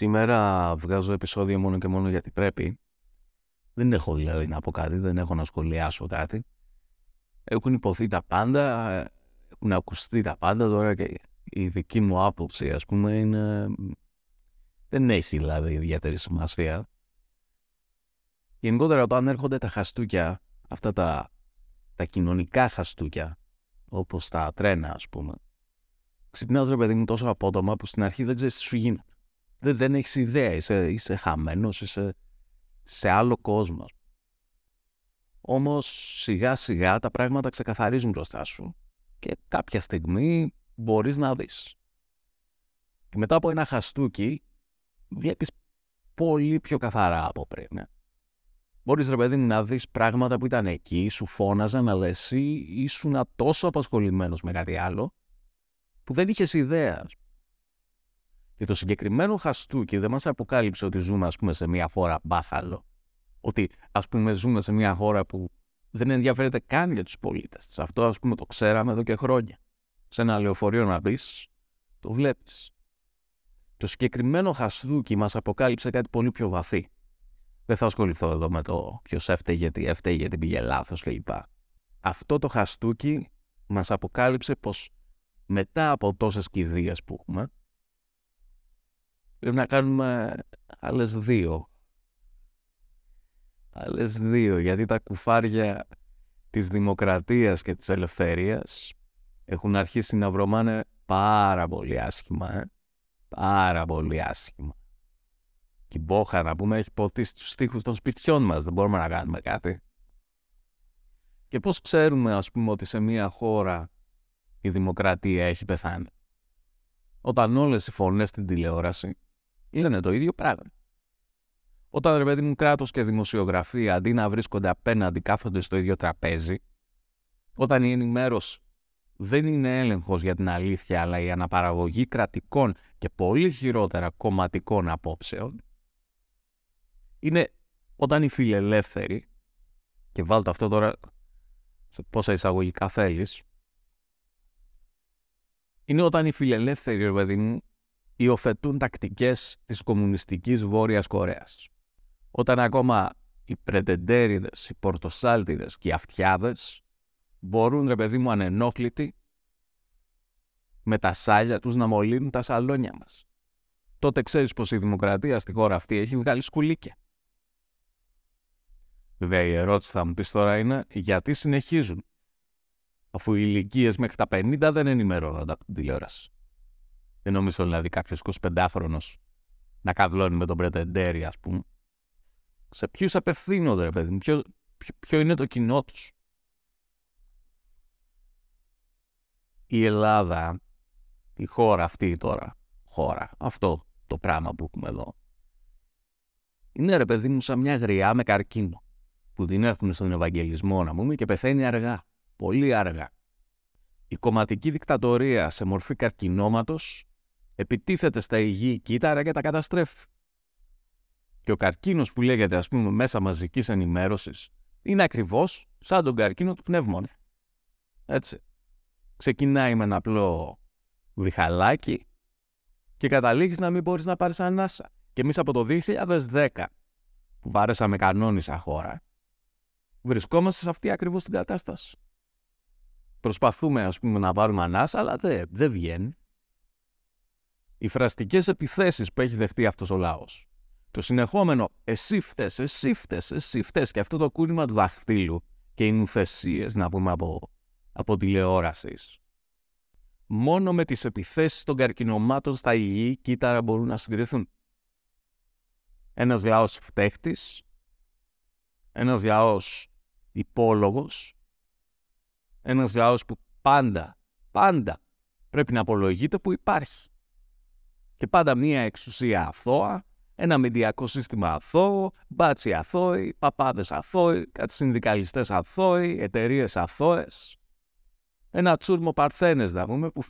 Σήμερα βγάζω επεισόδιο μόνο και μόνο γιατί πρέπει. Δεν έχω δηλαδή να πω κάτι, δεν έχω να σχολιάσω κάτι. Έχουν υποθεί τα πάντα, έχουν ακουστεί τα πάντα τώρα και η δική μου άποψη ας πούμε είναι... Δεν έχει δηλαδή ιδιαίτερη σημασία. Γενικότερα όταν έρχονται τα χαστούκια, αυτά τα, τα κοινωνικά χαστούκια, όπως τα τρένα ας πούμε, ξυπνάς ρε παιδί μου τόσο απότομα που στην αρχή δεν ξέρεις τι σου γίνεται. Δεν, δεν έχεις ιδέα, είσαι, είσαι χαμένος, είσαι σε άλλο κόσμο. Όμως σιγά σιγά τα πράγματα ξεκαθαρίζουν μπροστά σου και κάποια στιγμή μπορείς να δεις. Και μετά από ένα χαστούκι βλέπεις πολύ πιο καθαρά από πριν. Ναι. Μπορείς ρε παιδί να δεις πράγματα που ήταν εκεί, σου φώναζαν, αλλά εσύ ήσουν τόσο απασχολημένος με κάτι άλλο που δεν είχες ιδέας. Και το συγκεκριμένο χαστούκι δεν μας αποκάλυψε ότι ζούμε ας πούμε σε μια χώρα μπάχαλο. Ότι ας πούμε ζούμε σε μια χώρα που δεν ενδιαφέρεται καν για τους πολίτες της. Αυτό ας πούμε το ξέραμε εδώ και χρόνια. Σε ένα λεωφορείο να μπει, το βλέπεις. Το συγκεκριμένο χαστούκι μας αποκάλυψε κάτι πολύ πιο βαθύ. Δεν θα ασχοληθώ εδώ με το ποιος έφταιγε, τι έφταιγε, τι πήγε λάθος κλπ. Αυτό το χαστούκι μας αποκάλυψε πως μετά από τόσες κηδείες που έχουμε, πρέπει να κάνουμε άλλες δύο. Άλλες δύο, γιατί τα κουφάρια της δημοκρατίας και της ελευθερίας έχουν αρχίσει να βρωμάνε πάρα πολύ άσχημα, ε; πάρα πολύ άσχημα. Και η Μπόχα, να πούμε, έχει ποτίσει τους στίχους των σπιτιών μας, δεν μπορούμε να κάνουμε κάτι. Και πώς ξέρουμε, ας πούμε, ότι σε μια χώρα η δημοκρατία έχει πεθάνει; Όταν όλες οι φωνές στην τηλεόραση λένε το ίδιο πράγμα. Όταν ρε παιδί μου κράτος και δημοσιογραφία αντί να βρίσκονται απέναντι κάθονται στο ίδιο τραπέζι, όταν η ενημέρωση δεν είναι έλεγχος για την αλήθεια, αλλά η αναπαραγωγή κρατικών και πολύ χειρότερα κομματικών απόψεων, είναι όταν οι φιλελεύθεροι, και βάλτε αυτό τώρα σε πόσα εισαγωγικά θέλεις, είναι όταν οι φιλελεύθεροι, ρε παιδί μου, υιοθετούν τακτικές της κομμουνιστικής Βόρειας Κορέας. Όταν ακόμα οι πρετεντέριδες, οι πορτοσάλτιδες και οι αυτιάδες μπορούν, ρε παιδί μου, ανενόχλητοι με τα σάλια τους να μολύνουν τα σαλόνια μας. Τότε ξέρεις πως η δημοκρατία στη χώρα αυτή έχει βγάλει σκουλίκια. Βέβαια η ερώτηση θα μου πεις τώρα είναι γιατί συνεχίζουν αφού οι ηλικίες μέχρι τα 50 δεν ενημερώνονται από την τηλεόραση; Δεν νομίζω δηλαδή κάποιος 25χρονο να καβλώνει με τον Πρετεντέρη, ας πούμε. Σε ποιους απευθύνονται, ρε παιδί μου, ποιο, ποιο, είναι το κοινό τους; Η Ελλάδα, η χώρα αυτή τώρα, χώρα, αυτό το πράγμα που έχουμε εδώ, είναι ρε παιδί μου σαν μια γριά με καρκίνο που την έχουν στον Ευαγγελισμό να πούμε και πεθαίνει αργά πολύ αργά. Η κομματική δικτατορία σε μορφή καρκινώματος επιτίθεται στα υγιή κύτταρα και τα καταστρέφει. Και ο καρκίνος που λέγεται ας πούμε μέσα μαζικής ενημέρωσης είναι ακριβώς σαν τον καρκίνο του πνεύμονα. Έτσι. Ξεκινάει με ένα απλό διχαλάκι και καταλήγεις να μην μπορείς να πάρεις ανάσα. Και εμείς από το 2010 που βάρεσαμε κανόνι σαν χώρα, βρισκόμαστε σε αυτή ακριβώς την κατάσταση. Προσπαθούμε, ας πούμε, να πάρουμε ανάσα, αλλά δεν δε βγαίνει. Οι φραστικές επιθέσεις που έχει δεχτεί αυτός ο λαός. Το συνεχόμενο εσύ φταίς, εσύ φταίς, εσύ φταίς και αυτό το κούνημα του δαχτύλου και οι νουθεσίες, να πούμε, από, από τηλεόρασης. Μόνο με τις επιθέσεις των καρκινομάτων στα υγιή κύτταρα μπορούν να συγκριθούν. Ένας λαός φταίχτης, ένας λαός υπόλογος, ένας λαός που πάντα, πάντα πρέπει να απολογείται που υπάρχει. Και πάντα μία εξουσία αθώα, ένα μηντιακό σύστημα αθώο, μπάτσι αθώοι, παπάδες αθώοι, κάτι συνδικαλιστές αθώοι, εταιρείες αθώες. Ένα τσούρμο παρθένες, να πούμε, που,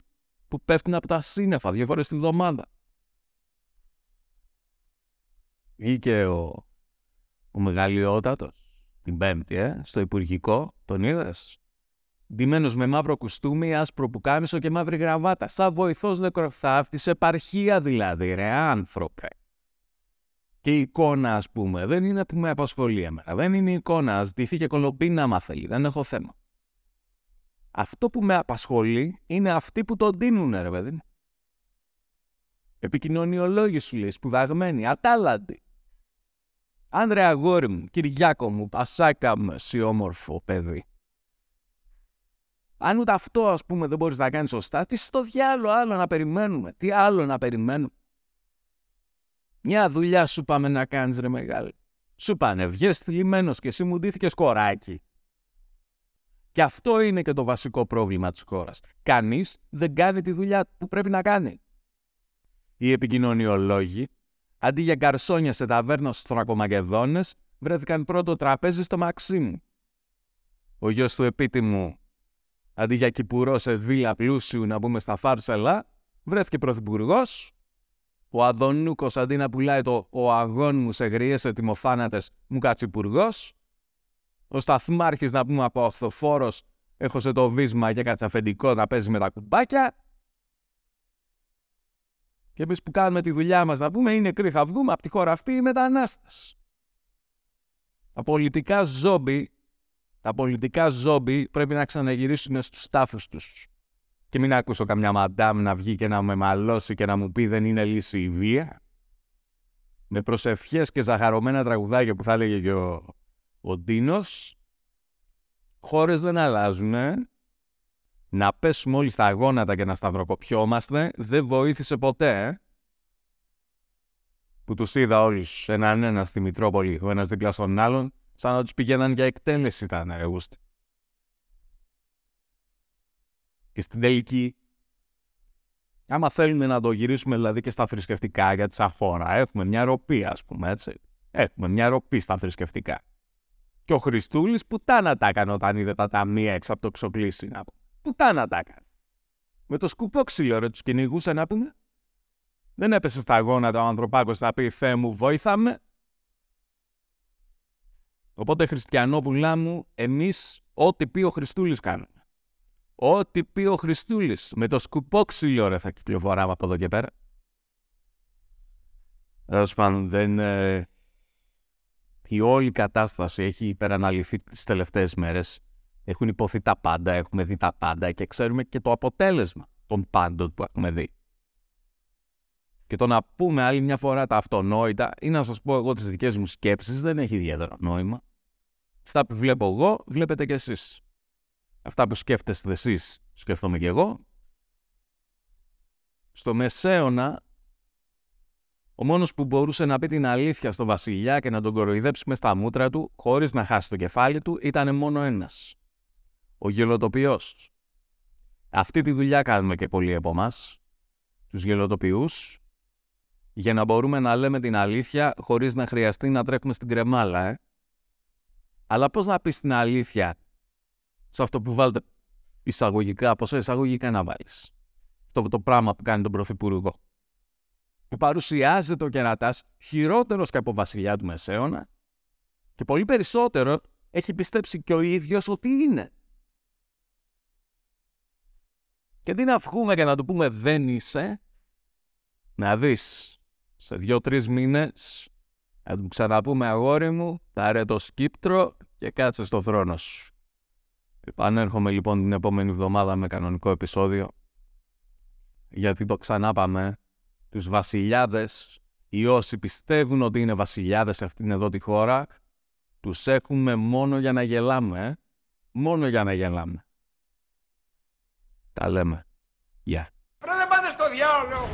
που πέφτουν από τα σύννεφα δύο φορές τη βδομάδα. Βγήκε ο, ο μεγαλειότατος την Πέμπτη, ε, στο Υπουργικό, τον είδες; Ντυμένος με μαύρο κουστούμι, άσπρο και μαύρη γραβάτα. Σαν βοηθός νεκροθάφτη, επαρχία δηλαδή, ρε άνθρωπε. Και η εικόνα, ας πούμε, δεν είναι που με απασχολεί εμένα. Δεν είναι η εικόνα. Α ντυθεί και κολομπίνα, άμα θέλει. Δεν έχω θέμα. Αυτό που με απασχολεί είναι αυτοί που τον δίνουν, ρε παιδί μου. Επικοινωνιολόγοι σου λέει, σπουδαγμένοι, ατάλλαντοι. Άνδρε αγόρι μου, Κυριάκο μου, πασάκα μου, εσύ όμορφο παιδί. Αν ούτε αυτό, ας πούμε, δεν μπορείς να κάνεις σωστά, τι στο διάλογο άλλο να περιμένουμε, τι άλλο να περιμένουμε. Μια δουλειά σου πάμε να κάνεις ρε μεγάλη. Σου πάνε, βγες θλιμμένος και εσύ μου ντύθηκες κοράκι. Και αυτό είναι και το βασικό πρόβλημα της χώρας. Κανείς δεν κάνει τη δουλειά που πρέπει να κάνει. Οι επικοινωνιολόγοι, αντί για γκαρσόνια σε ταβέρνα στους Θρακομακεδόνες, βρέθηκαν πρώτο τραπέζι στο Μαξίμου. Ο γιος του επίτιμου, αντί για κυπουρό σε βίλα πλούσιου να μπούμε στα φάρσελα, βρέθηκε πρωθυπουργός. Ο Αδονούκο αντί να πουλάει το «Ο αγών μου σε γριές ετοιμοθάνατε» μου κάτσει υπουργός. Ο σταθμάρχης να πούμε από οχθοφόρο έχωσε το βίσμα και κάτσε αφεντικό να παίζει με τα κουμπάκια. Και εμείς που κάνουμε τη δουλειά μας να πούμε είναι νεκροί, θα βγούμε από τη χώρα αυτή οι μετανάστες. Τα πολιτικά ζόμπι, τα πολιτικά ζόμπι πρέπει να ξαναγυρίσουν στους τάφους τους. Και μην ακούσω καμιά μαντάμ να βγει και να με μαλώσει και να μου πει δεν είναι λύση η βία. Με προσευχές και ζαχαρωμένα τραγουδάκια που θα έλεγε και ο, ο Ντίνος. Χώρες δεν αλλάζουν, Να πέσουμε όλοι στα γόνατα και να σταυροκοπιόμαστε δεν βοήθησε ποτέ, ε; Που τους είδα όλους έναν ένας στη Μητρόπολη, ο ένας δίπλα στον άλλον, σαν να τους πηγαίναν για εκτέλεση ήταν, ρε γούστη. Και στην τελική, άμα θέλουμε να το γυρίσουμε δηλαδή και στα θρησκευτικά για τη σαφόρα, έχουμε μια ροπή ας πούμε έτσι. Έχουμε μια ροπή στα θρησκευτικά. Και ο Χριστούλης πουτάνα τα έκανε όταν είδε τα ταμεία έξω από το ξοκλήσι να πούμε. Πουτάνα τα έκανε. Με το σκουπό ξύλο ρε τους κυνηγούσε να πούμε. Δεν έπεσε στα γόνατα ο ανθρωπάκος να πει «Θεέ μου βοήθαμε». Οπότε χριστιανόπουλά μου, εμείς ό,τι πει ο Χριστούλης κάνουμε. Ό,τι πει ο Χριστούλης. Με το σκουπό ξύλο ρε θα κυκλοφοράμε από εδώ και πέρα. Τέλος πάντων, δεν. Ε, η όλη κατάσταση έχει υπεραναλυθεί τις τελευταίες μέρες. Έχουν υποθεί τα πάντα, έχουμε δει τα πάντα και ξέρουμε και το αποτέλεσμα των πάντων που έχουμε δει. Και το να πούμε άλλη μια φορά τα αυτονόητα ή να σας πω εγώ τις δικές μου σκέψεις δεν έχει ιδιαίτερο νόημα. Αυτά που βλέπω εγώ βλέπετε κι εσείς. Αυτά που σκέφτεστε εσείς, σκέφτομαι κι εγώ. Στο Μεσαίωνα, ο μόνος που μπορούσε να πει την αλήθεια στο βασιλιά και να τον κοροϊδέψει μες στα μούτρα του, χωρίς να χάσει το κεφάλι του, ήταν μόνο ένας. Ο γελοτοποιός. Αυτή τη δουλειά κάνουμε και πολλοί από εμάς, τους γελοτοποιούς, για να μπορούμε να λέμε την αλήθεια χωρίς να χρειαστεί να τρέχουμε στην κρεμάλα, ε. Αλλά πώς να πεις την αλήθεια σε αυτό που βάλετε εισαγωγικά, πόσα εισαγωγικά να βάλεις. Αυτό το πράγμα που κάνει τον Πρωθυπουργό. Που παρουσιάζεται ο κερατάς χειρότερος και από βασιλιά του Μεσαίωνα και πολύ περισσότερο έχει πιστέψει και ο ίδιος ότι είναι. Και τι να βγούμε και να του πούμε δεν είσαι, να δεις σε δύο-τρεις μήνες να του ξαναπούμε αγόρι μου, πάρε το σκύπτρο και κάτσε στο θρόνο σου. Επανέρχομαι λοιπόν την επόμενη εβδομάδα με κανονικό επεισόδιο. Γιατί το ξανά πάμε τους βασιλιάδες οι όσοι πιστεύουν ότι είναι βασιλιάδες σε αυτήν εδώ τη χώρα τους έχουμε μόνο για να γελάμε ε; μόνο για να γελάμε. Τα λέμε. Γεια. Yeah. δεν πάτε στο διάολο